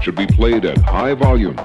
Should be played at high volume.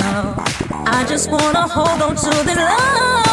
now. I just wanna hold on to the love.